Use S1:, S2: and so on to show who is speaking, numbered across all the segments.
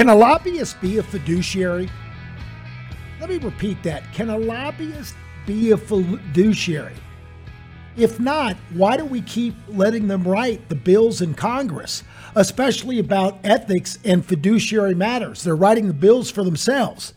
S1: Can a lobbyist be a fiduciary? Let me repeat that. Can a lobbyist be a fiduciary? If not, why do we keep letting them write the bills in Congress, especially about ethics and fiduciary matters? They're writing the bills for themselves.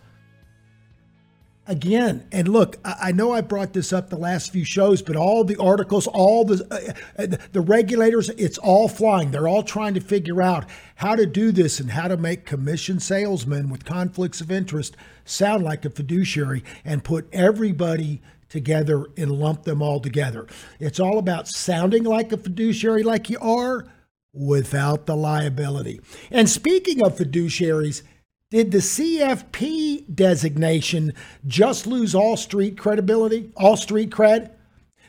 S1: Again, and look, I know I brought this up the last few shows, but all the articles, all the uh, uh, the regulators, it's all flying. They're all trying to figure out how to do this and how to make commission salesmen with conflicts of interest sound like a fiduciary and put everybody together and lump them all together. It's all about sounding like a fiduciary like you are without the liability. And speaking of fiduciaries, did the CFP designation just lose all street credibility, all street cred?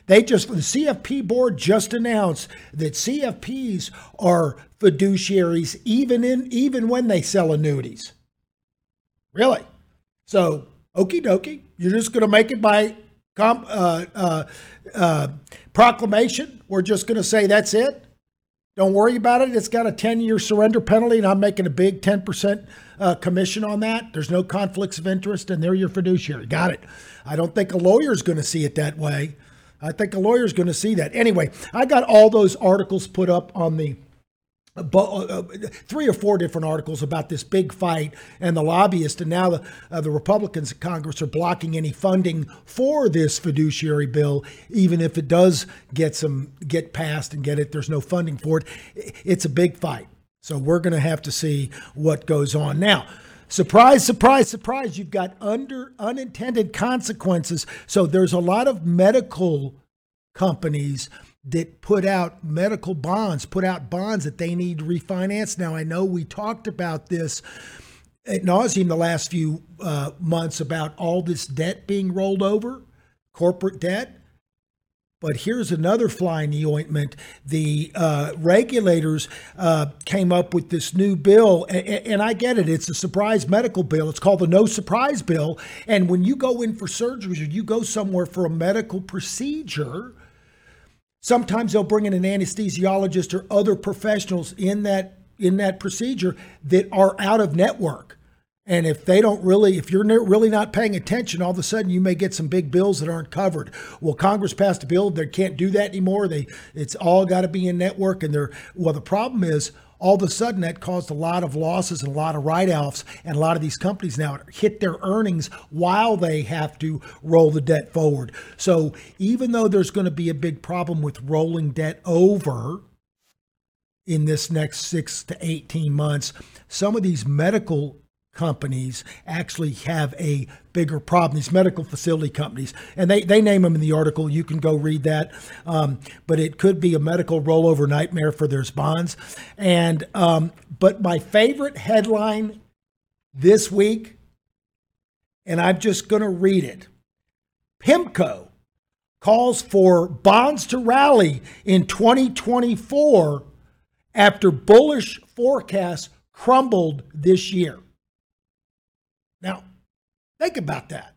S1: They just the CFP board just announced that CFPs are fiduciaries even in even when they sell annuities. Really? So, okie dokie, you're just going to make it by uh, uh, uh, proclamation? We're just going to say that's it? Don't worry about it. It's got a 10 year surrender penalty, and I'm making a big 10% uh, commission on that. There's no conflicts of interest, and they're your fiduciary. Got it. I don't think a lawyer's going to see it that way. I think a lawyer's going to see that. Anyway, I got all those articles put up on the uh, uh, three or four different articles about this big fight and the lobbyists, and now the uh, the Republicans in Congress are blocking any funding for this fiduciary bill, even if it does get some get passed and get it. There's no funding for it. It's a big fight, so we're going to have to see what goes on now. Surprise, surprise, surprise! You've got under unintended consequences. So there's a lot of medical companies that put out medical bonds, put out bonds that they need to refinance. Now, I know we talked about this at nauseum the last few uh, months about all this debt being rolled over, corporate debt. But here's another fly in the ointment. The uh, regulators uh, came up with this new bill, and, and I get it. It's a surprise medical bill. It's called the No Surprise Bill. And when you go in for surgeries or you go somewhere for a medical procedure, sometimes they'll bring in an anesthesiologist or other professionals in that in that procedure that are out of network. And if they don't really, if you're really not paying attention, all of a sudden you may get some big bills that aren't covered. Well, Congress passed a bill; they can't do that anymore. They, it's all got to be in network, and they're well. The problem is, all of a sudden that caused a lot of losses and a lot of write-offs, and a lot of these companies now hit their earnings while they have to roll the debt forward. So even though there's going to be a big problem with rolling debt over, in this next six to 18 months, some of these medical companies actually have a bigger problem, these medical facility companies. And they, they name them in the article. You can go read that. Um, but it could be a medical rollover nightmare for their bonds. And, um, but my favorite headline this week, and I'm just going to read it PIMCO calls for bonds to rally in 2024 after bullish forecasts crumbled this year. Think about that.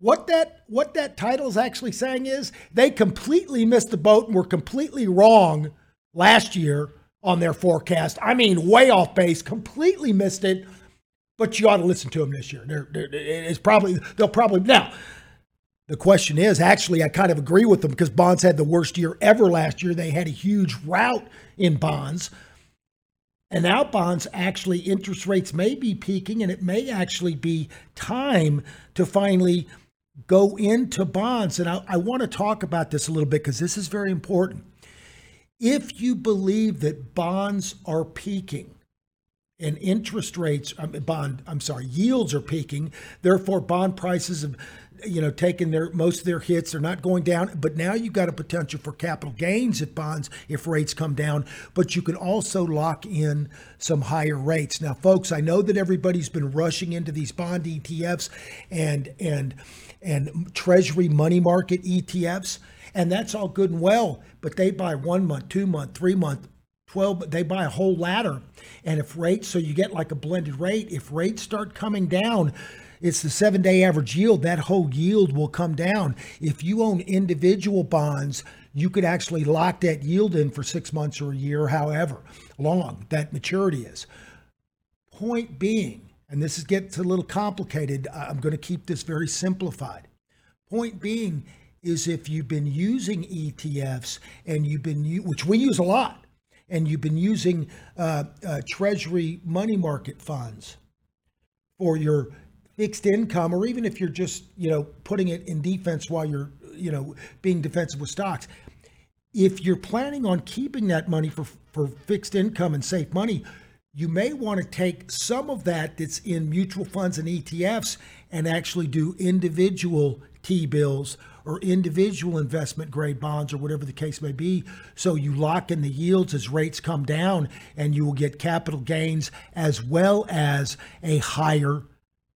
S1: What that what that title is actually saying is they completely missed the boat and were completely wrong last year on their forecast. I mean, way off base, completely missed it. But you ought to listen to them this year. They're, they're, it's probably they'll probably now The question is actually, I kind of agree with them because bonds had the worst year ever last year. They had a huge rout in bonds. And now bonds actually, interest rates may be peaking, and it may actually be time to finally go into bonds. And I, I want to talk about this a little bit because this is very important. If you believe that bonds are peaking, and interest rates, mean, bond, I'm sorry, yields are peaking. Therefore, bond prices have, you know, taking their most of their hits. They're not going down. But now you've got a potential for capital gains if bonds, if rates come down. But you can also lock in some higher rates. Now, folks, I know that everybody's been rushing into these bond ETFs and and and Treasury money market ETFs. And that's all good and well, but they buy one month, two month, three month, 12 they buy a whole ladder and if rates so you get like a blended rate if rates start coming down it's the seven day average yield. That whole yield will come down. If you own individual bonds you could actually lock that yield in for six months or a year however long that maturity is. Point being and this is gets a little complicated i'm going to keep this very simplified. Point being is if you've been using etfs and you've been which we use a lot and you've been using uh, uh, Treasury money market funds for your fixed income, or even if you're just you know putting it in defense while you're you know being defensive with stocks, if you're planning on keeping that money for for fixed income and safe money, you may want to take some of that that's in mutual funds and ETFs and actually do individual T bills or individual investment grade bonds or whatever the case may be. So you lock in the yields as rates come down and you will get capital gains as well as a higher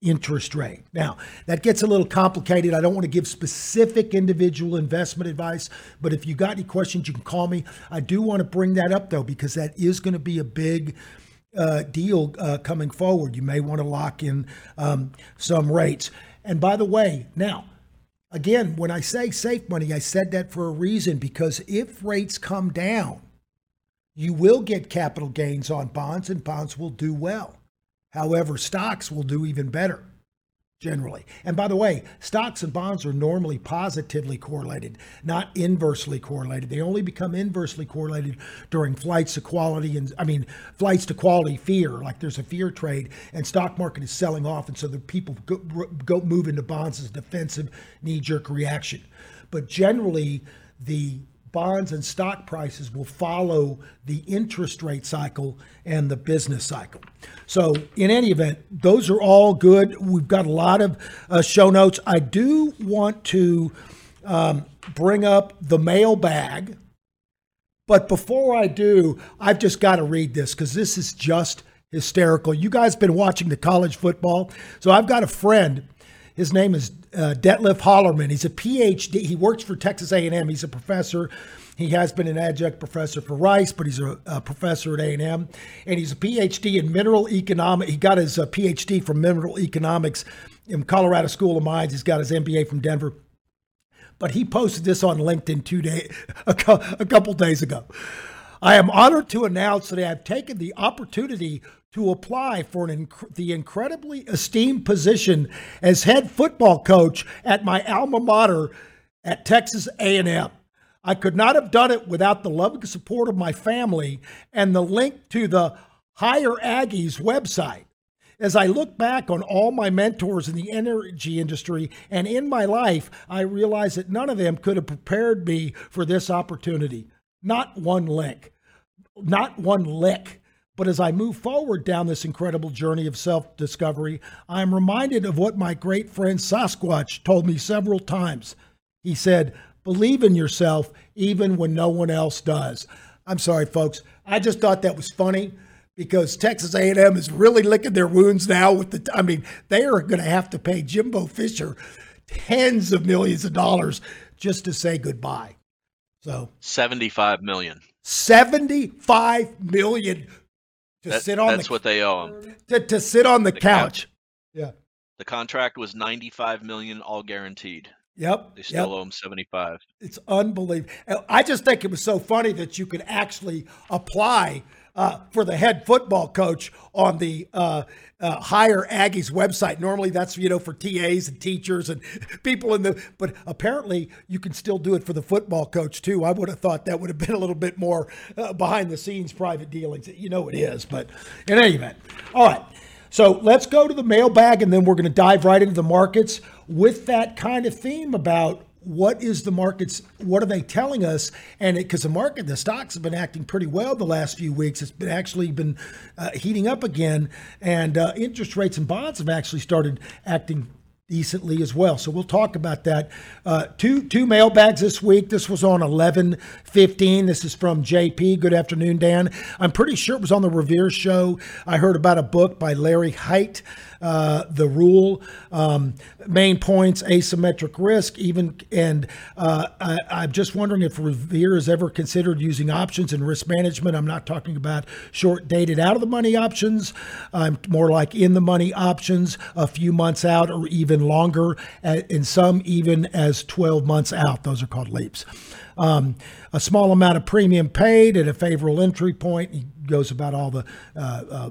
S1: interest rate. Now, that gets a little complicated. I don't want to give specific individual investment advice, but if you got any questions, you can call me. I do want to bring that up though, because that is going to be a big uh, deal uh, coming forward. You may want to lock in um, some rates. And by the way, now, again, when I say safe money, I said that for a reason because if rates come down, you will get capital gains on bonds and bonds will do well. However, stocks will do even better generally. And by the way, stocks and bonds are normally positively correlated, not inversely correlated. They only become inversely correlated during flights to quality and I mean flights to quality fear, like there's a fear trade and stock market is selling off and so the people go, go move into bonds as defensive knee jerk reaction. But generally the bonds and stock prices will follow the interest rate cycle and the business cycle. So, in any event, those are all good. We've got a lot of uh, show notes. I do want to um, bring up the mailbag, but before I do, I've just got to read this because this is just hysterical. You guys been watching the college football, so I've got a friend. His name is uh, Detlef Hollerman. He's a PhD. He works for Texas A&M. He's a professor. He has been an adjunct professor for Rice, but he's a, a professor at A&M, and he's a PhD in mineral economics. He got his uh, PhD from mineral economics in Colorado School of Mines. He's got his MBA from Denver. But he posted this on LinkedIn two day, a, a couple days ago. I am honored to announce that I have taken the opportunity to apply for inc- the incredibly esteemed position as head football coach at my alma mater at Texas A&M. I could not have done it without the loving support of my family and the link to the Hire Aggies website. As I look back on all my mentors in the energy industry and in my life, I realize that none of them could have prepared me for this opportunity. Not one lick, not one lick. But as I move forward down this incredible journey of self discovery, I am reminded of what my great friend Sasquatch told me several times. He said, Believe in yourself even when no one else does. I'm sorry, folks. I just thought that was funny because Texas A&M is really licking their wounds now with the I mean, they are going to have to pay Jimbo Fisher tens of millions of dollars just to say goodbye. So,
S2: 75 million.
S1: 75 million to
S2: That-
S1: sit on
S2: that's
S1: the
S2: what they owe him.
S1: to, to sit on the,
S2: The cap-
S1: couch. Yeah.
S2: The contract was 95 million all guaranteed.
S1: Yep.
S2: They still
S1: yep.
S2: owe him 75.
S1: It's unbelievable. I just think it was so funny that you could actually apply uh, for the head football coach on the uh, uh, Hire Aggies website. Normally, that's you know for TAs and teachers and people in the. But apparently, you can still do it for the football coach too. I would have thought that would have been a little bit more uh, behind the scenes private dealings. You know it is, but in any event, all right. So let's go to the mailbag, and then we're going to dive right into the markets with that kind of theme about what is the markets what are they telling us and because the market the stocks have been acting pretty well the last few weeks it's been actually been uh, heating up again and uh, interest rates and bonds have actually started acting decently as well. So we'll talk about that. Uh, two two mailbags this week. This was on eleven fifteen. This is from JP. Good afternoon, Dan. I'm pretty sure it was on the Revere show. I heard about a book by Larry Hite. Uh, the rule, um, main points, asymmetric risk, even, and uh, I, I'm just wondering if Revere has ever considered using options in risk management. I'm not talking about short dated out of the money options. I'm more like in the money options, a few months out or even longer, and some even as 12 months out. Those are called leaps. Um, a small amount of premium paid at a favorable entry point. He goes about all the uh, uh,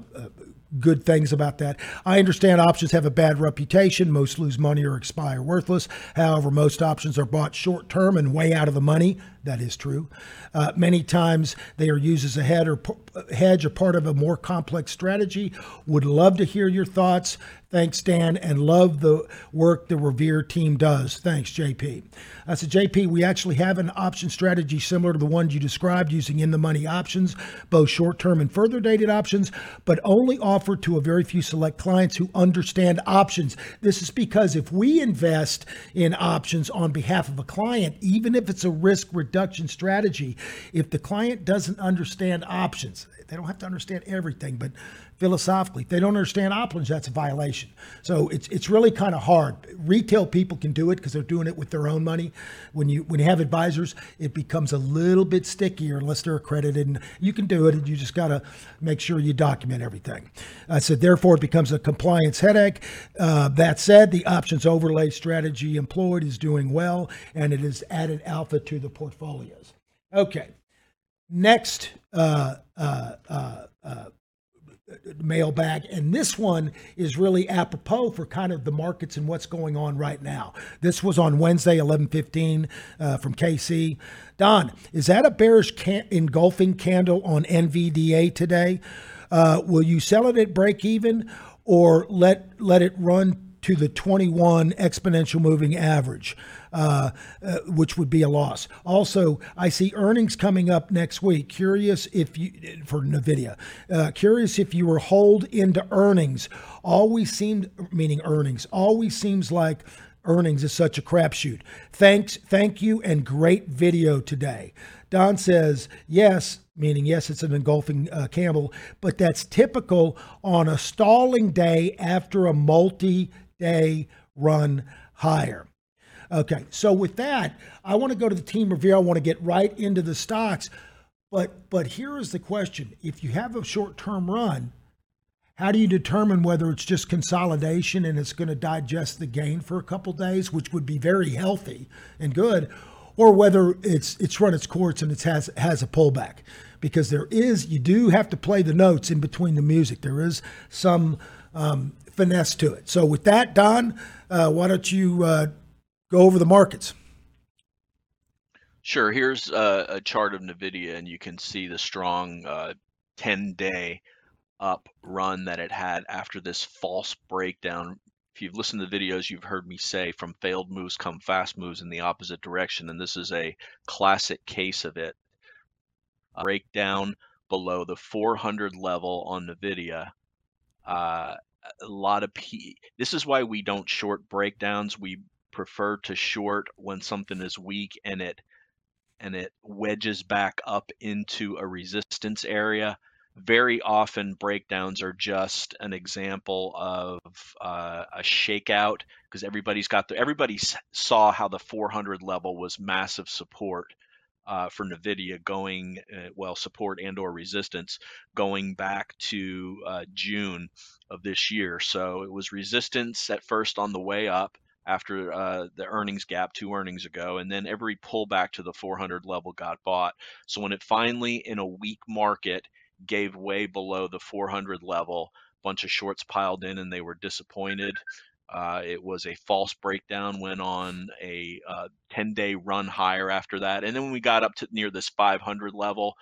S1: good things about that. I understand options have a bad reputation. Most lose money or expire worthless. However, most options are bought short term and way out of the money. That is true. Uh, many times they are used as a head or hedge or part of a more complex strategy. Would love to hear your thoughts. Thanks, Dan, and love the work the Revere team does. Thanks, JP. I said, JP, we actually have an option strategy similar to the ones you described using in the money options, both short term and further dated options, but only offered to a very few select clients who understand options. This is because if we invest in options on behalf of a client, even if it's a risk reduction strategy, if the client doesn't understand options, they don't have to understand everything, but philosophically. If they don't understand options, that's a violation. So it's it's really kind of hard. Retail people can do it because they're doing it with their own money. When you when you have advisors, it becomes a little bit stickier unless they're accredited. And you can do it. You just got to make sure you document everything. I said therefore it becomes a compliance headache. Uh, that said, the options overlay strategy employed is doing well, and it has added alpha to the portfolios. Okay. Next uh, uh, uh, uh mailbag. And this one is really apropos for kind of the markets and what's going on right now. This was on Wednesday, 1115 uh, from KC. Don, is that a bearish can- engulfing candle on NVDA today? Uh, will you sell it at break even or let let it run to the 21 exponential moving average, uh, uh, which would be a loss. Also, I see earnings coming up next week. Curious if you, for NVIDIA, uh, curious if you were hold into earnings. Always seemed, meaning earnings, always seems like earnings is such a crapshoot. Thanks, thank you, and great video today. Don says, yes, meaning yes, it's an engulfing uh, but that's typical on a stalling day after a multi day run higher. Okay, so with that, I want to go to the team review. I want to get right into the stocks. But but here is the question. If you have a short-term run, how do you determine whether it's just consolidation and it's going to digest the gain for a couple days, which would be very healthy and good, or whether it's it's run its course and it has has a pullback? Because there is you do have to play the notes in between the music. There is some um, finesse to it. So with that, Don, uh, why don't you uh, go over the markets?
S2: Sure. Here's a, a, chart of NVIDIA, and you can see the strong 10-day uh, up run that it had after this false breakdown. If you've listened to the videos, you've heard me say from failed moves come fast moves in the opposite direction, and this is a classic case of it. Breakdown below the 400 level on NVIDIA. Uh, a lot of p. This is why we don't short breakdowns. We prefer to short when something is weak and it and it wedges back up into a resistance area. Very often, breakdowns are just an example of uh, a shakeout because everybody's got the everybody saw how the 400 level was massive support uh, for NVIDIA going, uh, well, support and or resistance going back to uh, June of this year. So it was resistance at first on the way up after uh, the earnings gap two earnings ago, and then every pullback to the 400 level got bought. So when it finally, in a weak market, gave way below the 400 level. A bunch of shorts piled in, and they were disappointed. Uh, it was a false breakdown, went on a 10 day run higher after that. And then when we got up to near this 500 level,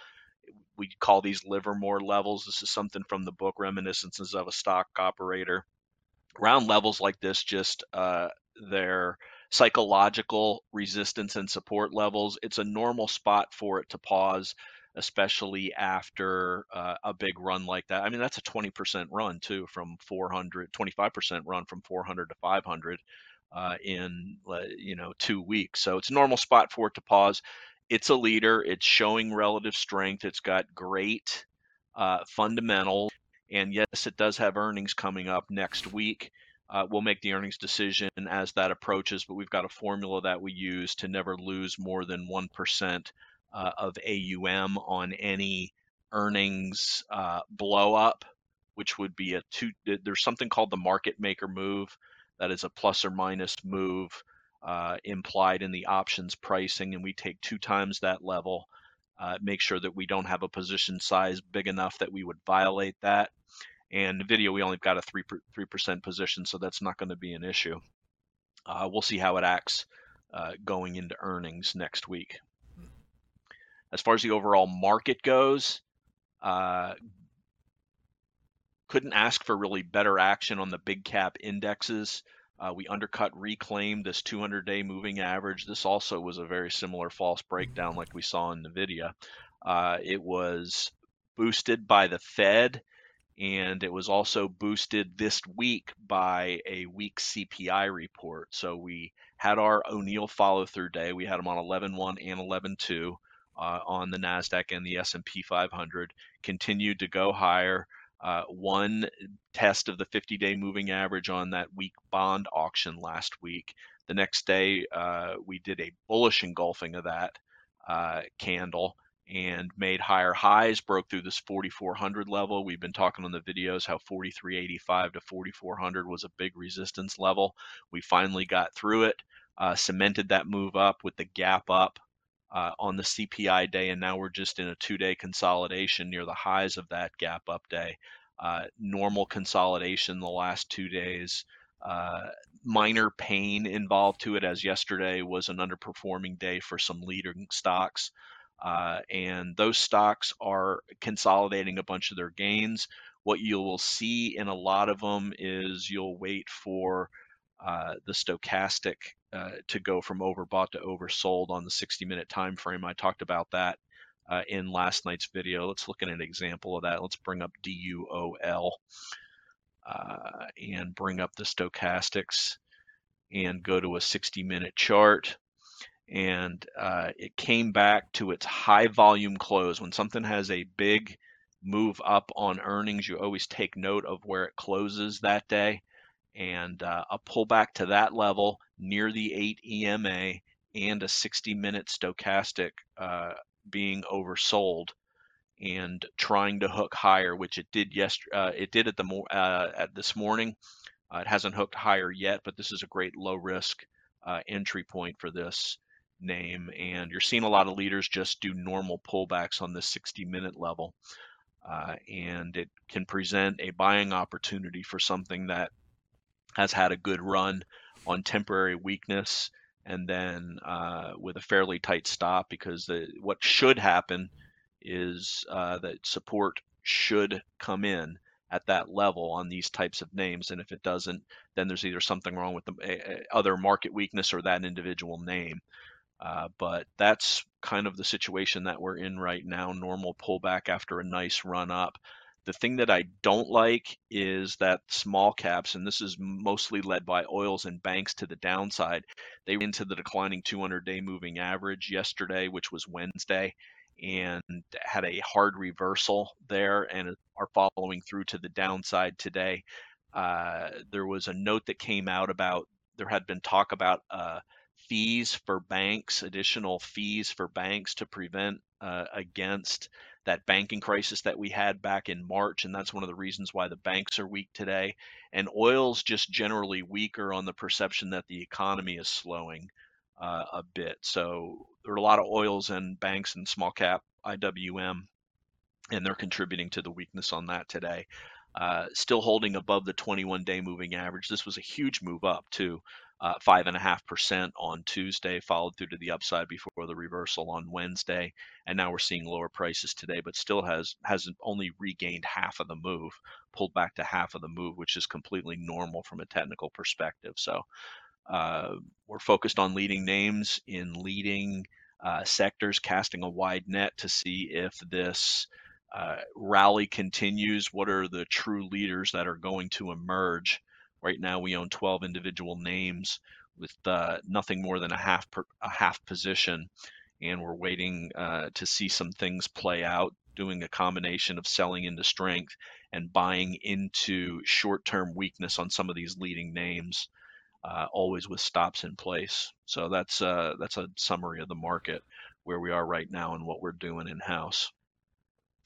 S2: we call these Livermore levels. This is something from the book Reminiscences of a Stock Operator. Around levels like this, just uh, their psychological resistance and support levels, it's a normal spot for it to pause, especially after uh, a big run like that. I mean, that's a 20% run too from 400, 25% run from 400 to 500 uh, in, uh, you know, two weeks. So it's a normal spot for it to pause it's a leader. It's showing relative strength. It's got great uh, fundamentals. And yes, it does have earnings coming up next week. Uh, we'll make the earnings decision as that approaches, but we've got a formula that we use to never lose more than 1% uh, of AUM on any earnings uh, blow up, which would be a two. There's something called the market maker move that is a plus or minus move uh, implied in the options pricing, and we take two times that level. Uh, make sure that we don't have a position size big enough that we would violate that. NVIDIA, we only got a three three percent position, so that's not going to be an issue. Uh, we'll see how it acts uh, going into earnings next week. As far as the overall market goes, uh, couldn't ask for really better action on the big cap indexes. Uh, we undercut reclaimed this 200 day moving average. This also was a very similar false breakdown like we saw in NVIDIA. Uh, it was boosted by the Fed and it was also boosted this week by a weak CPI report. So we had our O'Neill follow through day. We had them on 11.1 and 11.2 uh, on the Nasdaq and the S&P 500. Continued to go higher uh, one test of the 50 day moving average on that week bond auction last week. The next day, uh, we did a bullish engulfing of that uh, candle and made higher highs, broke through this 4400 level. We've been talking on the videos how 4385 to 4400 was a big resistance level. We finally got through it, uh, cemented that move up with the gap up uh, on the CPI day, and now we're just in a two-day consolidation near the highs of that gap up day. Uh, normal consolidation the last two days. Uh, minor pain involved to it, as yesterday was an underperforming day for some leading stocks. Uh, and those stocks are consolidating a bunch of their gains. What you will see in a lot of them is you'll wait for uh, the stochastic uh, to go from overbought to oversold on the 60 minute time frame. I talked about that uh, in last night's video. Let's look at an example of that. Let's bring up DUOL uh, and bring up the stochastics and go to a 60 minute chart. And uh, it came back to its high volume close. When something has a big move up on earnings, you always take note of where it closes that day and uh, a pullback to that level near the 8 EMA and a 60 minute stochastic uh, being oversold and trying to hook higher, which it did yesterday. Uh, it did at the mo- uh, at this morning. Uh, it hasn't hooked higher yet, but this is a great low risk uh, entry point for this name. And you're seeing a lot of leaders just do normal pullbacks on this 60 minute level. and it can present a buying opportunity for something that has had a good run on temporary weakness and then uh, with a fairly tight stop because the, what should happen is uh, that support should come in at that level on these types of names. And if it doesn't then there's either something wrong with the uh, other market weakness or that individual name. Uh, but that's kind of the situation that we're in right now. Normal pullback after a nice run up the thing that I don't like is that small caps, and this is mostly led by oils and banks to the downside. They went into the declining 200 day moving average yesterday, which was Wednesday, and had a hard reversal there and are following through to the downside today. Uh, there was a note that came out about there had been talk about uh, fees for banks, additional fees for banks to prevent uh, against that banking crisis that we had back in March, and that's one of the reasons why the banks are weak today. And oil's just generally weaker on the perception that the economy is slowing uh, a bit. So there are a lot of oils and banks and small cap IWM and they're contributing to the weakness on that today. Uh, still holding above the 21 day moving average. This was a huge move up to uh, five and a half percent on Tuesday, followed through to the upside before the reversal on Wednesday, and now we're seeing lower prices today, but still has hasn't only regained half of the move, pulled back to half of the move, which is completely normal from a technical perspective. So uh, we're focused on leading names in leading uh, sectors, casting a wide net to see if this uh, rally continues, what are the true leaders that are going to emerge? Right now, we own 12 individual names with uh, nothing more than a half per, a half position, and we're waiting uh, to see some things play out. Doing a combination of selling into strength and buying into short-term weakness on some of these leading names, uh, always with stops in place. So that's uh, that's a summary of the market where we are right now and what we're doing in house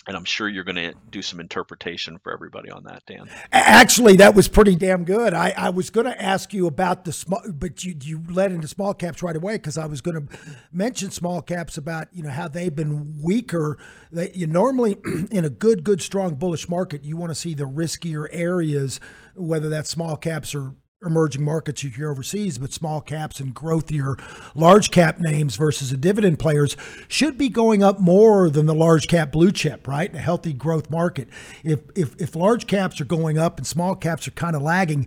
S2: and I'm sure you're going to do some interpretation for everybody on that, Dan.
S1: Actually, that was pretty damn good. I, I was going to ask you about the small, but you you led into small caps right away because I was going to mention small caps about you know how they've been weaker. That you normally in a good good strong bullish market you want to see the riskier areas, whether that's small caps or emerging markets if you're overseas, but small caps and growthier large cap names versus the dividend players should be going up more than the large cap blue chip, right? A healthy growth market. If if if large caps are going up and small caps are kind of lagging,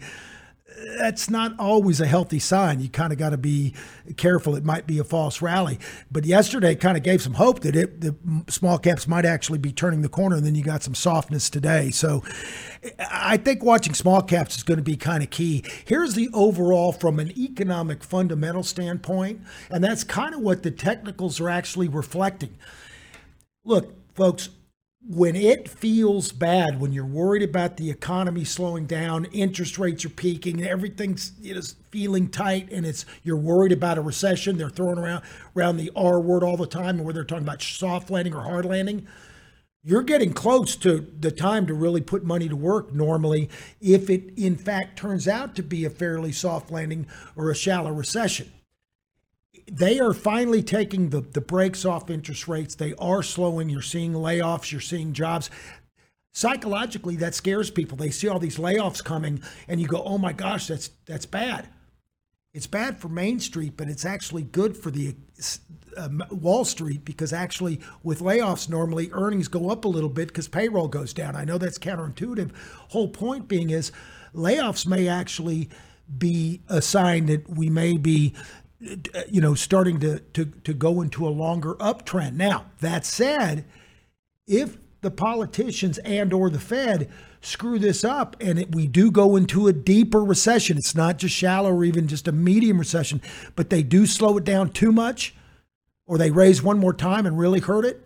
S1: that's not always a healthy sign. You kind of got to be careful. It might be a false rally. But yesterday kind of gave some hope that it, the small caps might actually be turning the corner, and then you got some softness today. So I think watching small caps is going to be kind of key. Here's the overall from an economic fundamental standpoint, and that's kind of what the technicals are actually reflecting. Look, folks, when it feels bad, when you're worried about the economy slowing down, interest rates are peaking, everything's you know, feeling tight, and it's you're worried about a recession. They're throwing around around the R word all the time, where they're talking about soft landing or hard landing. You're getting close to the time to really put money to work normally if it in fact turns out to be a fairly soft landing or a shallow recession they are finally taking the, the brakes off interest rates. They are slowing. You're seeing layoffs, you're seeing jobs. Psychologically, that scares people. They see all these layoffs coming, and you go, "Oh my gosh, that's that's bad." It's bad for Main Street, but it's actually good for the uh, Wall Street because actually, with layoffs, normally earnings go up a little bit because payroll goes down. I know that's counterintuitive. Whole point being is, layoffs may actually be a sign that we may be you know, starting to, to, to go into a longer uptrend. Now, that said, if the politicians and or the Fed screw this up and it, we do go into a deeper recession, it's not just shallow or even just a medium recession, but they do slow it down too much or they raise one more time and really hurt it,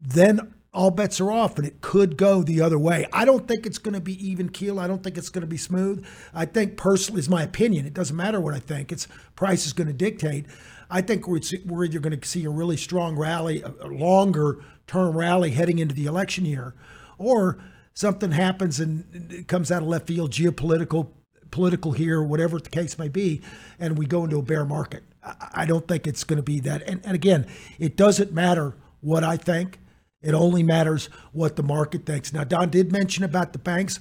S1: then all bets are off and it could go the other way. I don't think it's going to be even keel. I don't think it's going to be smooth. I think personally is my opinion. It doesn't matter what I think. It's price is going to dictate. I think we're, we're either going to see a really strong rally, a longer term rally heading into the election year, or something happens and it comes out of left field, geopolitical, political here, whatever the case may be, and we go into a bear market. I don't think it's going to be that. And, and again, it doesn't matter what I think. It only matters what the market thinks. Now, Don did mention about the banks.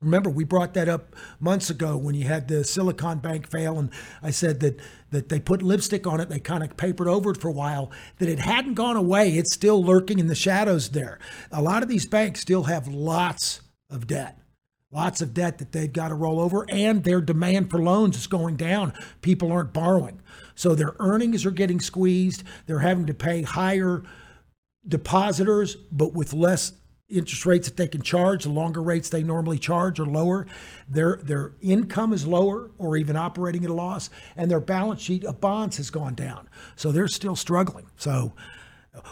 S1: Remember, we brought that up months ago when you had the Silicon Bank fail, and I said that that they put lipstick on it. They kind of papered over it for a while. That it hadn't gone away. It's still lurking in the shadows there. A lot of these banks still have lots of debt, lots of debt that they've got to roll over, and their demand for loans is going down. People aren't borrowing, so their earnings are getting squeezed. They're having to pay higher depositors, but with less interest rates that they can charge, the longer rates they normally charge are lower. Their their income is lower or even operating at a loss, and their balance sheet of bonds has gone down. So they're still struggling. So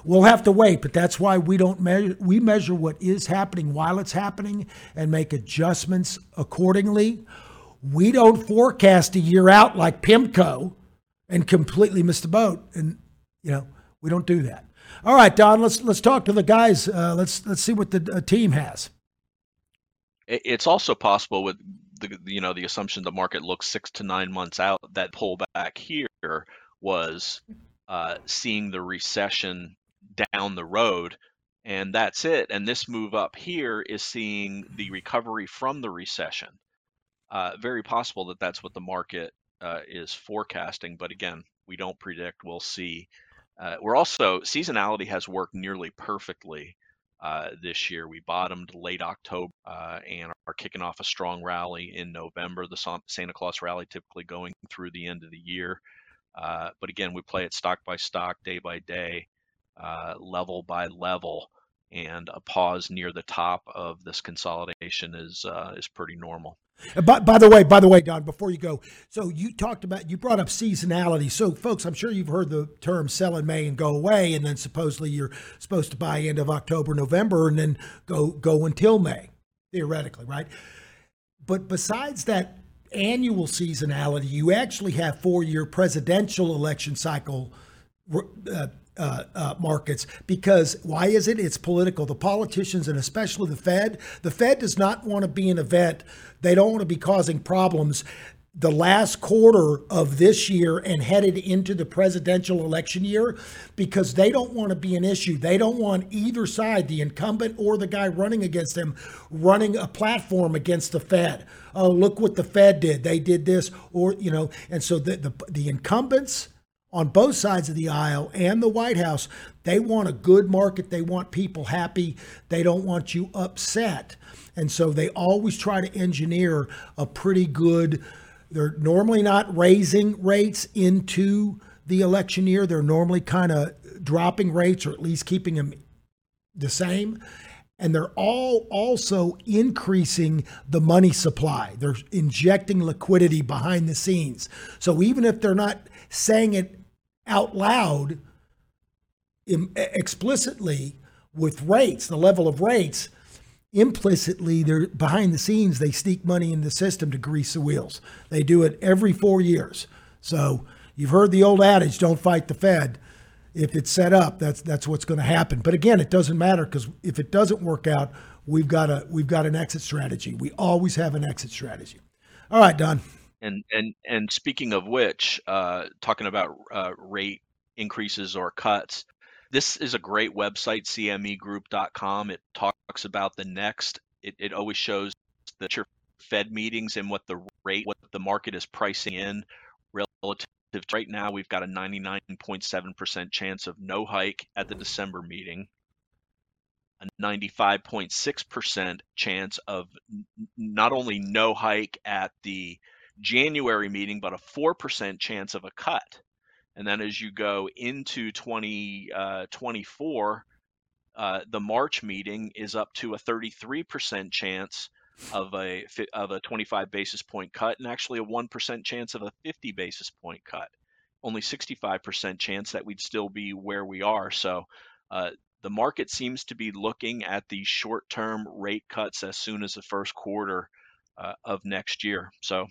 S1: we'll have to wait, but that's why we don't measure we measure what is happening while it's happening and make adjustments accordingly. We don't forecast a year out like PIMCO and completely miss the boat. And you know, we don't do that. All right, Don. Let's let's talk to the guys. Uh, let's let's see what the uh, team has.
S2: It's also possible with the you know the assumption the market looks six to nine months out that pullback here was uh, seeing the recession down the road and that's it. And this move up here is seeing the recovery from the recession. Uh, very possible that that's what the market uh, is forecasting, but again, we don't predict. We'll see. Uh, we're also seasonality has worked nearly perfectly uh, this year. We bottomed late October uh, and are kicking off a strong rally in November. The Santa Claus rally typically going through the end of the year. Uh, but again, we play it stock by stock, day by day, uh, level by level, and a pause near the top of this consolidation is uh, is pretty normal.
S1: By, by the way, by the way, Don, before you go, so you talked about you brought up seasonality. So, folks, I'm sure you've heard the term "sell in May and go away," and then supposedly you're supposed to buy end of October, November, and then go go until May, theoretically, right? But besides that annual seasonality, you actually have four-year presidential election cycle uh, uh, uh, markets because why is it? It's political. The politicians and especially the Fed, the Fed does not want to be an event. They don't want to be causing problems. The last quarter of this year and headed into the presidential election year because they don't want to be an issue. They don't want either side, the incumbent or the guy running against them, running a platform against the Fed. Oh, look what the Fed did. They did this, or, you know, and so the, the, the incumbents, on both sides of the aisle and the White House, they want a good market. They want people happy. They don't want you upset. And so they always try to engineer a pretty good, they're normally not raising rates into the election year. They're normally kind of dropping rates or at least keeping them the same. And they're all also increasing the money supply. They're injecting liquidity behind the scenes. So even if they're not saying it out loud explicitly with rates, the level of rates, implicitly they're behind the scenes they sneak money in the system to grease the wheels. They do it every 4 years. So you've heard the old adage don't fight the Fed. If it's set up, that's that's what's going to happen. But again, it doesn't matter cuz if it doesn't work out, we've got a we've got an exit strategy. We always have an exit strategy. All right, Don.
S2: And and and speaking of which, uh, talking about uh, rate increases or cuts, this is a great website, cmegroup.com. It talks about the next. It, it always shows the Fed meetings and what the rate, what the market is pricing in relative. to Right now, we've got a 99.7% chance of no hike at the December meeting, a 95.6% chance of not only no hike at the January meeting, but a 4% chance of a cut. And then as you go into 2024, uh, the March meeting is up to a 33% chance of a of a 25 basis point cut, and actually a one percent chance of a 50 basis point cut. Only 65% chance that we'd still be where we are. So uh, the market seems to be looking at these short-term rate cuts as soon as the first quarter uh, of next year. So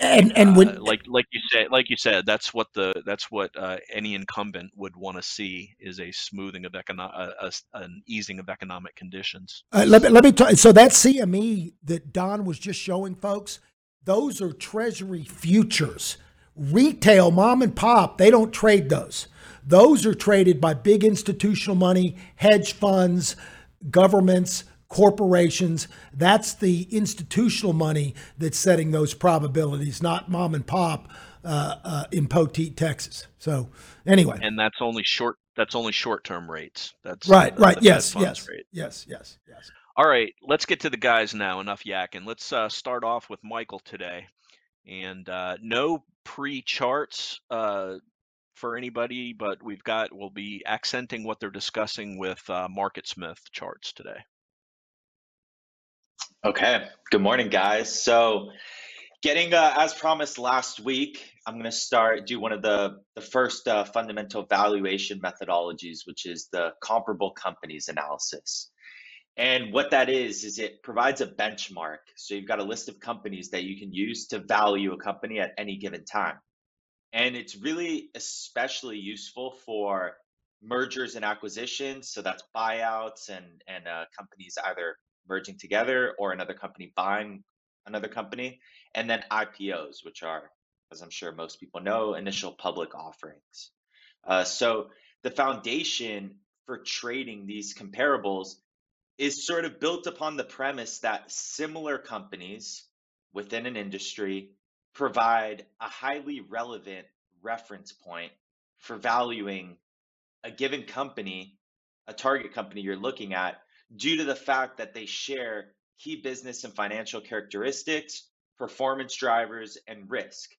S1: And and when
S2: uh, like like you said, like you said, that's what the that's what uh, any incumbent would want to see is a smoothing of economic, uh, an easing of economic conditions.
S1: Uh, let, me- let me tell so that CME that Don was just showing folks, those are treasury futures. Retail, mom and pop, they don't trade those. Those are traded by big institutional money, hedge funds, governments, corporations. That's the institutional money that's setting those probabilities, not mom and pop uh, uh, in Poteet, Texas. So, anyway,
S2: And that's only short. That's only short-term rates. That's
S1: right,
S2: uh,
S1: right,
S2: the
S1: yes, yes,
S2: rate.
S1: yes, yes, yes.
S2: All right, let's get to the guys now. Enough yakking. Let's uh, start off with Michael today, and uh, no pre-charts uh, for anybody, but we've got we'll be accenting what they're discussing with uh, MarketSmith charts today.
S3: Okay. Good morning, guys. So, getting uh, as promised last week, I'm going to start do one of the the first uh, fundamental valuation methodologies, which is the comparable companies analysis. And what that is is it provides a benchmark. So you've got a list of companies that you can use to value a company at any given time. And it's really especially useful for mergers and acquisitions. So that's buyouts and and uh, companies either merging together or another company buying another company, and then IPOs, which are, as I'm sure most people know, initial public offerings. Uh, so the foundation for trading these comparables is sort of built upon the premise that similar companies within an industry provide a highly relevant reference point for valuing a given company, a target company you're looking at, due to the fact that they share key business and financial characteristics, performance drivers, and risk.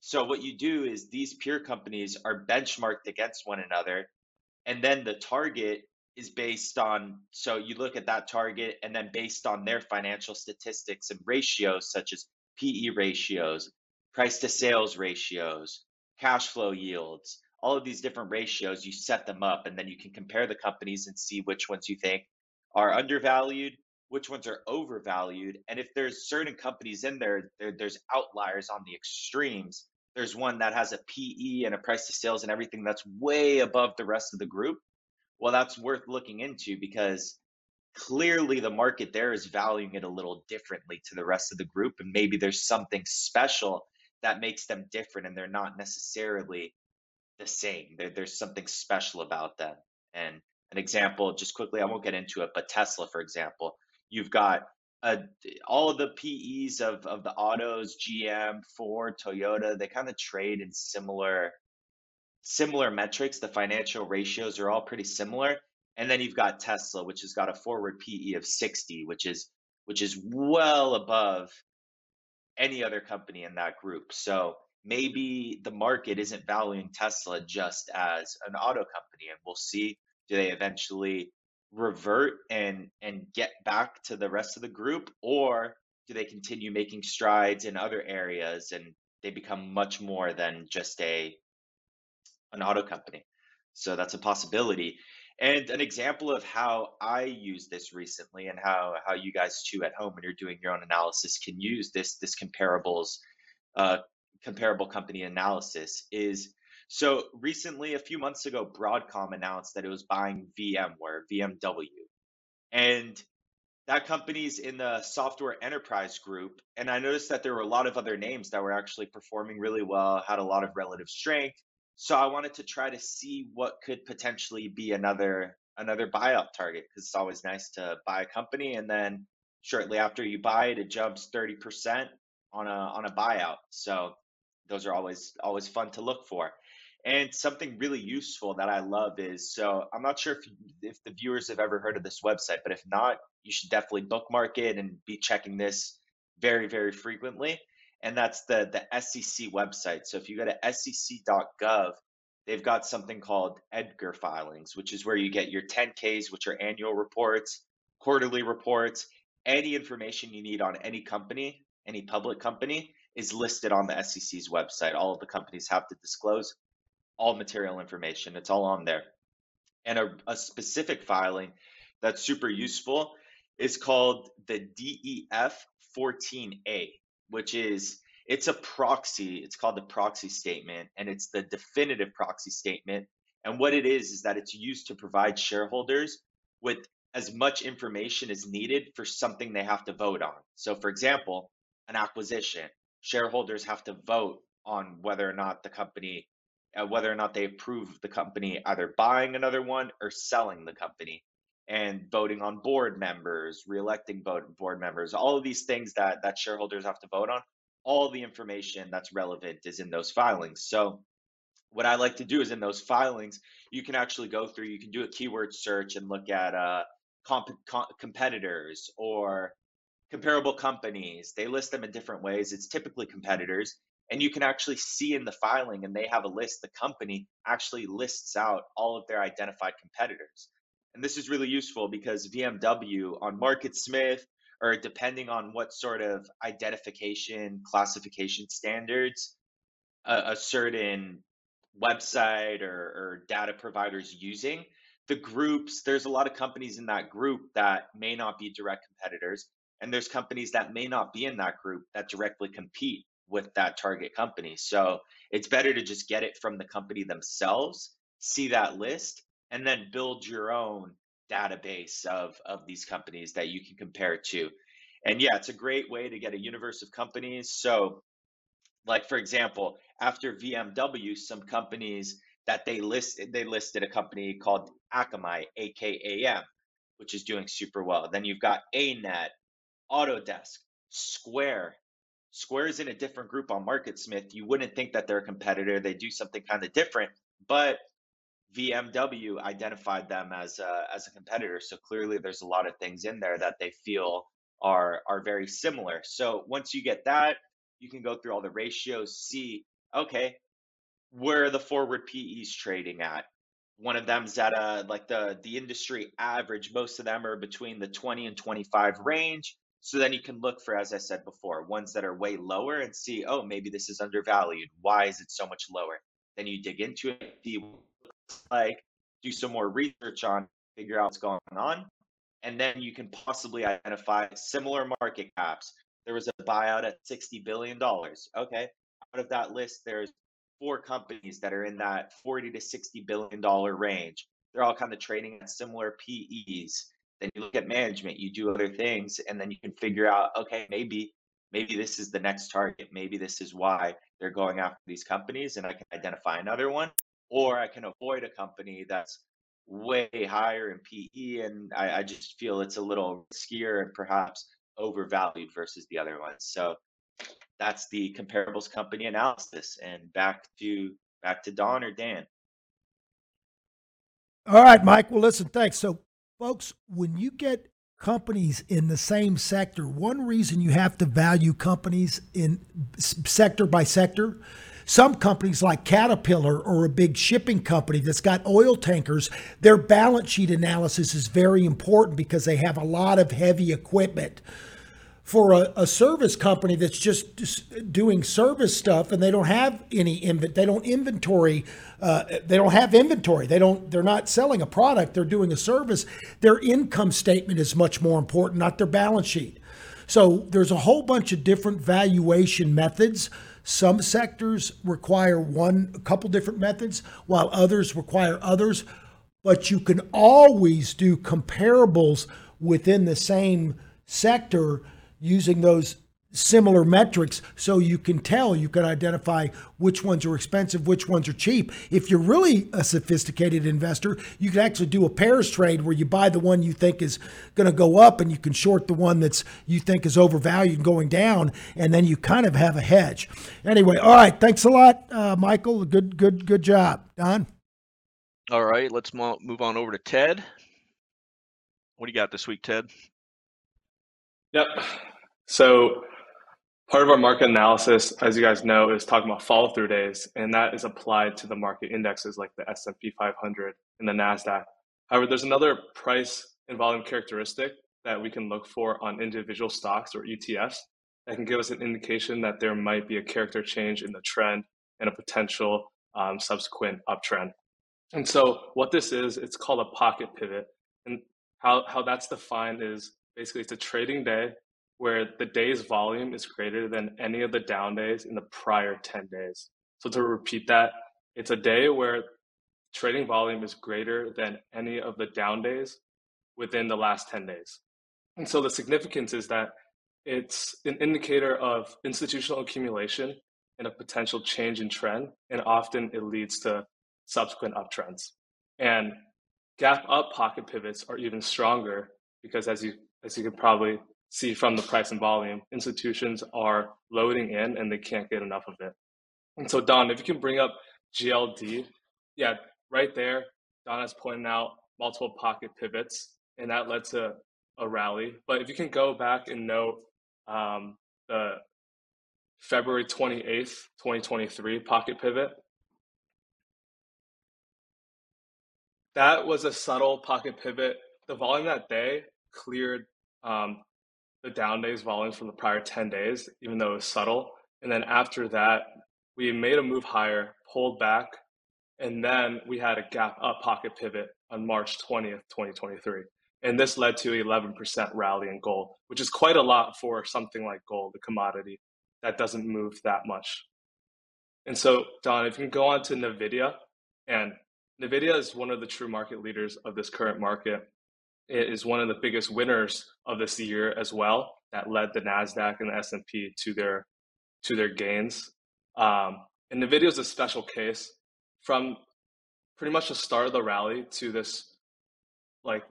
S3: So, what you do is these peer companies are benchmarked against one another, and then the target is based on so you look at that target and then based on their financial statistics and ratios such as PE ratios, price to sales ratios, cash flow yields, all of these different ratios, you set them up and then you can compare the companies and see which ones you think are undervalued, which ones are overvalued. And if there's certain companies in there, there there's outliers on the extremes. There's one that has a PE and a price to sales and everything that's way above the rest of the group well, that's worth looking into because clearly the market there is valuing it a little differently to the rest of the group. And maybe there's something special that makes them different and they're not necessarily the same. There, there's something special about them. And an example, just quickly, I won't get into it, but Tesla, for example, you've got a, all the PEs of, of the autos, GM, Ford, Toyota, they kind of trade in similar similar metrics. The financial ratios are all pretty similar. And then you've got Tesla, which has got a forward PE of 60, which is which is well above any other company in that group. So maybe the market isn't valuing Tesla just as an auto company, and we'll see. Do they eventually revert and and get back to the rest of the group, or do they continue making strides in other areas and they become much more than just a an auto company. So that's a possibility. And an example of how I use this recently and how, how you guys too at home when you're doing your own analysis can use this this comparables uh, comparable company analysis is so recently a few months ago Broadcom announced that it was buying VMware, VMW. And that company's in the software enterprise group. And I noticed that there were a lot of other names that were actually performing really well, had a lot of relative strength so I wanted to try to see what could potentially be another another buyout target because it's always nice to buy a company and then shortly after you buy it, it jumps 30% on a on a buyout. So those are always always fun to look for. And something really useful that I love is so I'm not sure if if the viewers have ever heard of this website, but if not, you should definitely bookmark it and be checking this very very frequently and that's the the SEC website. So if you go to sec.gov, they've got something called Edgar filings, which is where you get your 10Ks, which are annual reports, quarterly reports, any information you need on any company, any public company is listed on the SEC's website. All of the companies have to disclose all material information. It's all on there. And a, a specific filing that's super useful is called the DEF 14A which is it's a proxy. It's called the proxy statement, and it's the definitive proxy statement. And what it is is that it's used to provide shareholders with as much information as needed for something they have to vote on. So, for example, an acquisition, shareholders have to vote on whether or not the company, whether or not they approve the company either buying another one or selling the company and voting on board members, reelecting board members, all of these things that that shareholders have to vote on, all the information that's relevant is in those filings. So what I like to do is in those filings, you can actually go through, you can do a keyword search and look at uh, comp- com- competitors or comparable companies. They list them in different ways. It's typically competitors. And you can actually see in the filing, and they have a list, the company actually lists out all of their identified competitors. And this is really useful because VMW on MarketSmith, or depending on what sort of identification classification standards a, a certain website or, or data providers using, the groups, there's a lot of companies in that group that may not be direct competitors. And there's companies that may not be in that group that directly compete with that target company. So it's better to just get it from the company themselves, see that list, and then build your own database of of these companies that you can compare to. And yeah, it's a great way to get a universe of companies. So like for example, after VMW, some companies that they listed they listed a company called Akamai, AKAM, which is doing super well. Then you've got ANET, Autodesk, Square. Square is in a different group on MarketSmith. You wouldn't think that they're a competitor. They do something kind of different, but VMW identified them as a, as a competitor. So clearly, there's a lot of things in there that they feel are are very similar. So once you get that, you can go through all the ratios, see okay, where are the forward PEs trading at? One of them's at a like the the industry average. Most of them are between the 20 and 25 range. So then you can look for, as I said before, ones that are way lower and see, oh, maybe this is undervalued. Why is it so much lower? Then you dig into it, see like, do some more research on, figure out what's going on, and then you can possibly identify similar market caps. There was a buyout at $60 billion. Okay. Out of that list, there's four companies that are in that 40 to 60 billion dollar range. They're all kind of trading at similar PEs. Then you look at management, you do other things, and then you can figure out, okay, maybe maybe this is the next target. Maybe this is why they're going after these companies, and I can identify another one, or I can avoid a company that's way higher in PE, and I, I just feel it's a little riskier and perhaps overvalued versus the other ones. So that's the comparables company analysis. And back to back to Don or Dan.
S1: All right, Mike. Well, listen, thanks. So, folks, when you get companies in the same sector, one reason you have to value companies in sector by sector. Some companies like Caterpillar or a big shipping company that's got oil tankers, their balance sheet analysis is very important because they have a lot of heavy equipment for a, a service company that's just, doing service stuff and they don't have any inventory they don't inventory uh, they don't have inventory. They don't they're not selling a product they're doing a service. Their income statement is much more important not their balance sheet. So there's a whole bunch of different valuation methods. Some sectors require one a couple different methods while others require others. But you can always do comparables within the same sector using those similar metrics so you can tell you can identify which ones are expensive which ones are cheap if you're really a sophisticated investor you can actually do a pairs trade where you buy the one you think is going to go up and you can short the one that's you think is overvalued and going down and then you kind of have a hedge anyway all right thanks a lot uh, michael good good good job don
S2: All right, let's mo- move on over to Ted. What do you got this week, Ted?
S4: Yep. So part of our market analysis, as you guys know, is talking about follow through days, and that is applied to the market indexes like the S&P 500 and the Nasdaq. However, there's another price and volume characteristic that we can look for on individual stocks or ETFs that can give us an indication that there might be a character change in the trend and a potential um, subsequent uptrend. And so, what this is, it's called a pocket pivot, and how how that's defined is basically it's a trading day where the day's volume is greater than any of the down days in the prior 10 days. So to repeat that, it's a day where trading volume is greater than any of the down days within the last 10 days. And so the significance is that it's an indicator of institutional accumulation and a potential change in trend, and often it leads to subsequent uptrends. And gap up pocket pivots are even stronger because as you as you can probably see from the price and volume, institutions are loading in and they can't get enough of it. And so Don, if you can bring up GLD, yeah, right there, Don has pointed out multiple pocket pivots and that led to a rally. But if you can go back and note um, the February 28th, 2023 pocket pivot, that was a subtle pocket pivot. The volume that day cleared um, the down days volumes from the prior 10 days, even though it was subtle. And then after that, we made a move higher, pulled back, and then we had a gap up pocket pivot on March 20th, 2023. And this led to 11% rally in gold, which is quite a lot for something like gold, a commodity that doesn't move that much. And so, Don, if you can go on to NVIDIA, and NVIDIA is one of the true market leaders of this current market. Is one of the biggest winners of this year as well. That led the Nasdaq and the S and P to their to their gains. Um, and NVIDIA is a special case. From pretty much the start of the rally to this, like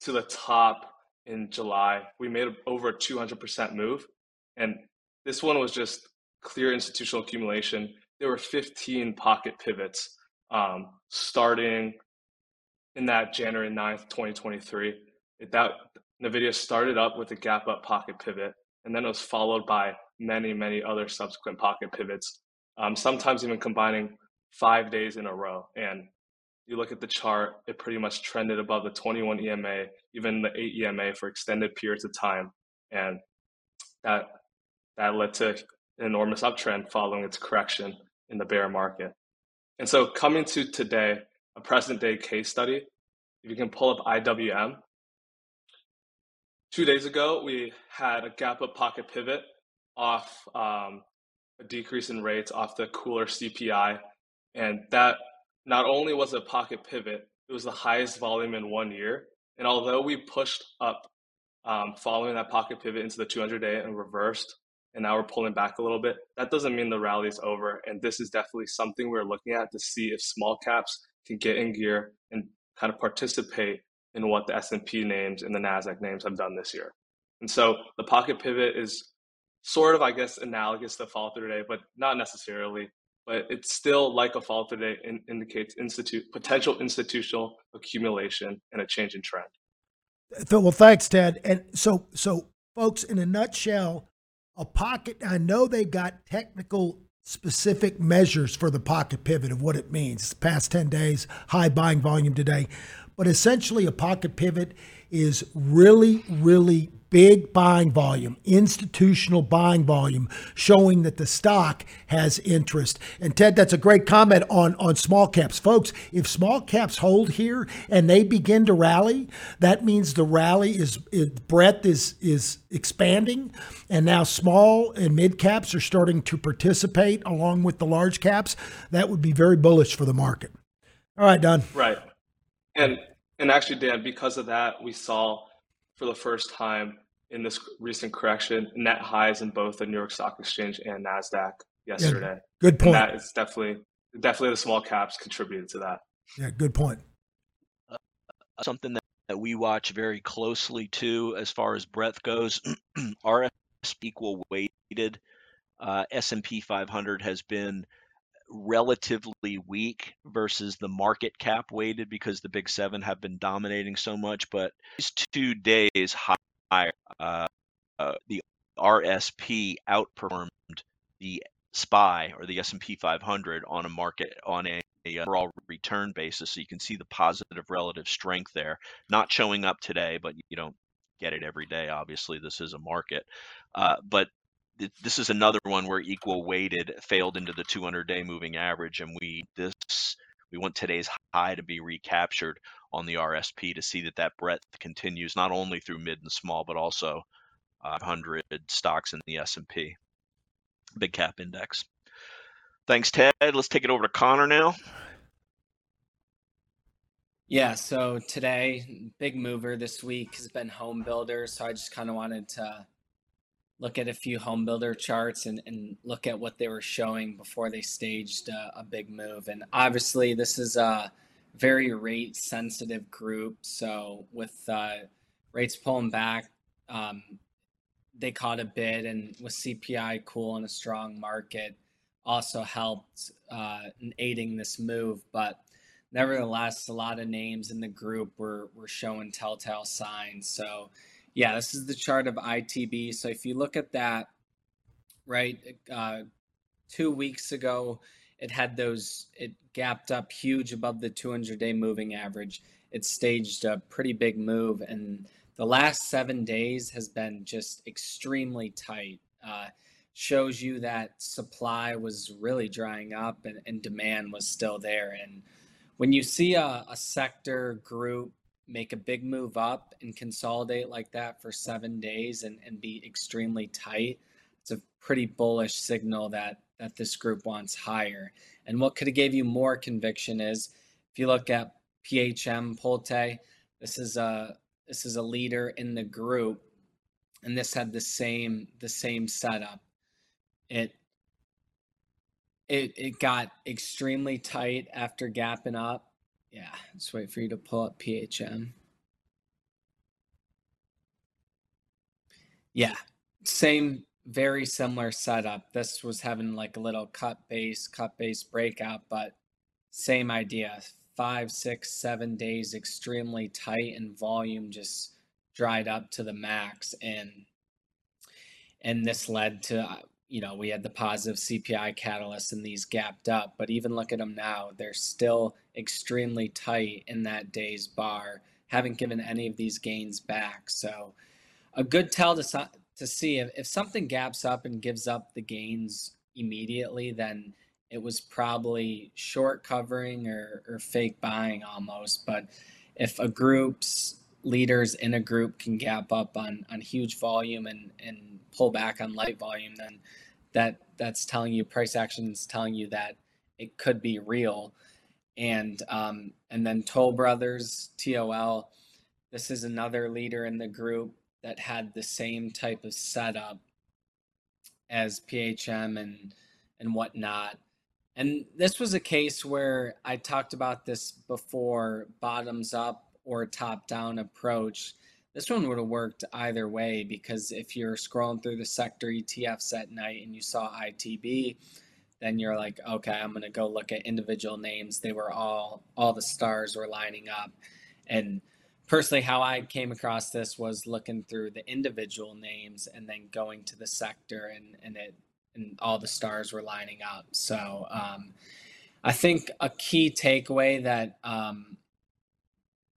S4: to the top in July. We made over a 200% move. And this one was just clear institutional accumulation. There were 15 pocket pivots um, starting in that January 9th, 2023. It, that NVIDIA started up with a gap up pocket pivot, and then it was followed by many, many other subsequent pocket pivots, um, sometimes even combining five days in a row. And you look at the chart, it pretty much trended above the 21 EMA, even the 8 EMA for extended periods of time. And that that led to an enormous uptrend following its correction in the bear market. And so coming to today, a present day case study, if you can pull up IWM, two days ago, we had a gap up pocket pivot off um, a decrease in rates off the cooler CPI. And that not only was a pocket pivot, it was the highest volume in one year. And although we pushed up um, following that pocket pivot into the 200 day and reversed, and now we're pulling back a little bit, that doesn't mean the rally is over. And this is definitely something we're looking at to see if small caps can get in gear and kind of participate in what the S&P names and the Nasdaq names have done this year. And so the pocket pivot is sort of, I guess, analogous to follow through today, but not necessarily. But it's still like a follow through today in, indicates institute potential institutional accumulation and a change in trend.
S1: Well, thanks, Ted. And so, so folks, in a nutshell, a pocket. I know they got technical specific measures for the pocket pivot of what it means. Past 10 days, high buying volume today. But essentially, a pocket pivot is really, really big buying volume, institutional buying volume, showing that the stock has interest. And Ted, that's a great comment on, on small caps. Folks, if small caps hold here and they begin to rally, that means the rally is, is breadth is is expanding. And now small and mid caps are starting to participate along with the large caps. That would be very bullish for the market. All right, Don.
S4: Right. And and actually, Dan, because of that, we saw for the first time in this recent correction net highs in both the New York Stock Exchange and Nasdaq yesterday.
S1: Yeah, good point.
S4: And that is definitely definitely the small caps contributed to that.
S1: Yeah, good point.
S2: Uh, something that, that we watch very closely too, as far as breadth goes, RS equal weighted. Uh, S&P 500 has been relatively weak versus the market cap weighted because the big seven have been dominating so much. But these two days higher, uh, uh, the RSP outperformed the SPY or the S&P 500 on a market on a, a overall return basis. So you can see the positive relative strength there. Not showing up today, but you don't get it every day. Obviously, this is a market, uh, but this is another one where equal weighted failed into the 200 day moving average and we this we want today's high to be recaptured on the RSP to see that that breadth continues not only through mid and small but also uh, 100 stocks in the S&P big cap index. Thanks Ted. Let's take it over to Connor now.
S5: Yeah, so today big mover this week has been home builder, so I just kind of wanted to look at a few home builder charts and, and look at what they were showing before they staged a, a big move. And obviously, this is a very rate sensitive group. So, with uh, rates pulling back, um, they caught a bid, and with CPI cool and a strong market, also helped uh, in aiding this move. But nevertheless, a lot of names in the group were, were showing telltale signs. So, yeah, this is the chart of ITB. So if you look at that, right, uh, two weeks ago, it had those, it gapped up huge above the 200 day moving average. It staged a pretty big move. And the last seven days has been just extremely tight. Uh, shows you that supply was really drying up and, and demand was still there. And when you see a, a sector group make a big move up and consolidate like that for seven days and, and be extremely tight, it's a pretty bullish signal that that this group wants higher. And what could have gave you more conviction is if you look at PHM Pulte, this is a this is a leader in the group, and this had the same the same setup. It it it got extremely tight after gapping up Yeah, just wait for you to pull up PHM. Yeah, same, very similar setup. This was having like a little cup base, cup base breakout, but same idea. Five, six, seven days extremely tight and volume just dried up to the max. And and this led to uh, you know we had the positive CPI catalyst and these gapped up but even look at them now they're still extremely tight in that day's bar. Haven't given any of these gains back. So a good tell to to see if, if something gaps up and gives up the gains immediately then it was probably short covering or, or fake buying almost. But if a group's leaders in a group can gap up on on huge volume and and pull back on light volume then that that's telling you price action is telling you that it could be real and um and then toll brothers tol this is another leader in the group that had the same type of setup as phm and and whatnot. And this was a case where i talked about this before bottoms up or top down approach, this one would have worked either way because if you're scrolling through the sector ETFs at night and you saw ITB, then you're like, okay, I'm to go look at individual names. They were all, all the stars were lining up. And personally, how I came across this was looking through the individual names and then going to the sector and, and it, and all the stars were lining up. So, um, I think a key takeaway that, um,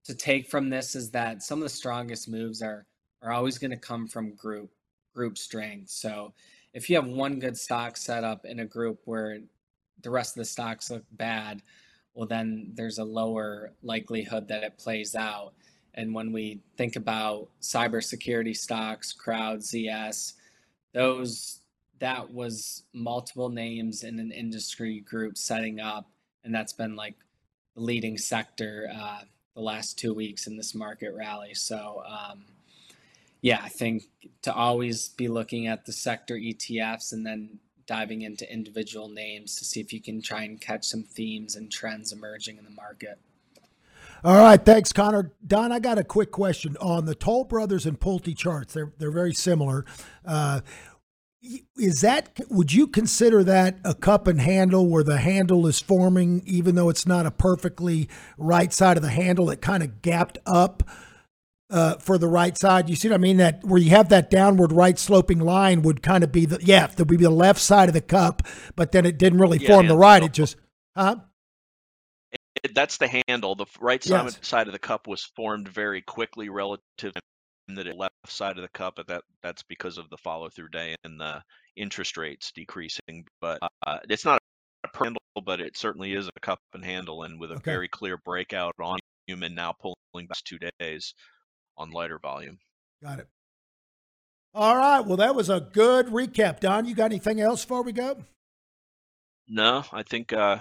S5: to take from this is that some of the strongest moves are are always going to come from group group strength. So if you have one good stock set up in a group where the rest of the stocks look bad, well then there's a lower likelihood that it plays out. And when we think about cybersecurity stocks, Crowd, ZS, those that was multiple names in an industry group setting up, and that's been like the leading sector uh, the last two weeks in this market rally. So, um, yeah, I think to always be looking at the sector ETFs and then diving into individual names to see if you can try and catch some themes and trends emerging in the market.
S1: All right, thanks, Connor. Don, I got a quick question on the Toll Brothers and Pulte charts. They're they're very similar. Uh, is that would you consider that a cup and handle where the handle is forming even though it's not a perfectly right side of the handle it kind of gapped up uh, for the right side you see what i mean that where you have that downward right sloping line would kind of be the yeah that would be the left side of the cup but then it didn't really
S2: Yeah,
S1: form
S2: yeah.
S1: the right it just huh
S2: It, that's the handle. The right side,
S1: Yes.
S2: side of the cup was formed very quickly relative to the left side of the cup, but that that's because of the follow through day and the interest rates decreasing. But uh, it's not a per handle, but it certainly is a cup and handle, and with a
S1: Okay.
S2: very clear breakout on human now pulling back two days on lighter volume.
S1: got it all right well that was a good recap don you got anything else before we go
S2: No, I think uh,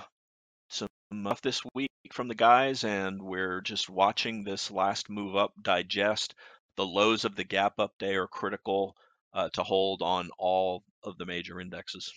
S2: some stuff this week from the guys, and we're just watching this last move up digest. The lows of the gap up day are critical uh, to hold on all of the major indexes.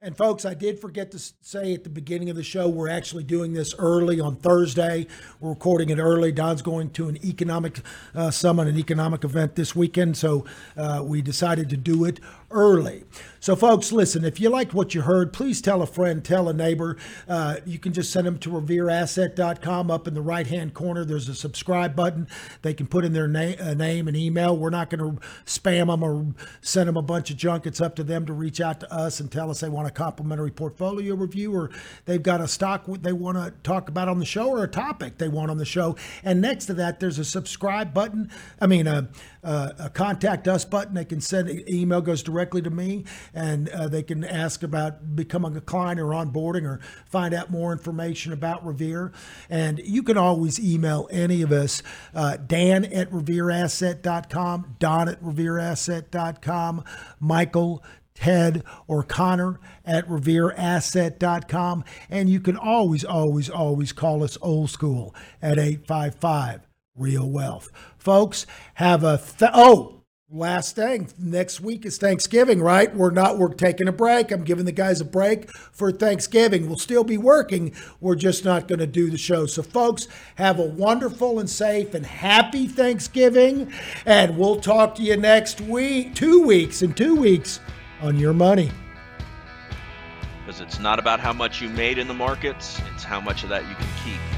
S1: And folks, I did forget to say at the beginning of the show, we're actually doing this early on Thursday. We're recording it early. Don's going to an economic uh, summit, an economic event this weekend, so uh, we decided to do it early. So, folks, listen, if you liked what you heard, please tell a friend, tell a neighbor. Uh, you can just send them to revereasset.com. Up in the right hand corner, there's a subscribe button. They can put in their na- uh, name and email. We're not going to spam them or send them a bunch of junk. It's up to them to reach out to us and tell us they want a complimentary portfolio review or they've got a stock they want to talk about on the show or a topic they want on the show. And next to that, there's a subscribe button. I mean, a, a, a contact us button. They can send an email goes directly to me, and uh, they can ask about becoming a client or onboarding or find out more information about Revere. And you can always email any of us, uh, Dan at revereasset.com, Don at revereasset.com, Michael. Ted or Connor at revereasset.com. And you can always, always, always call us old school at 855 Real Wealth. Folks, have a, th- oh, last thing. Next week is thanksgiving right? We're not we're taking a break. I'm giving the guys a break for thanksgiving. We'll still be working. We're just not going to do the show. So folks have a wonderful and safe and happy thanksgiving. And we'll talk to you next week two weeks in two weeks on your money
S6: Because it's not about how much you made in the markets, it's how much of that you can keep.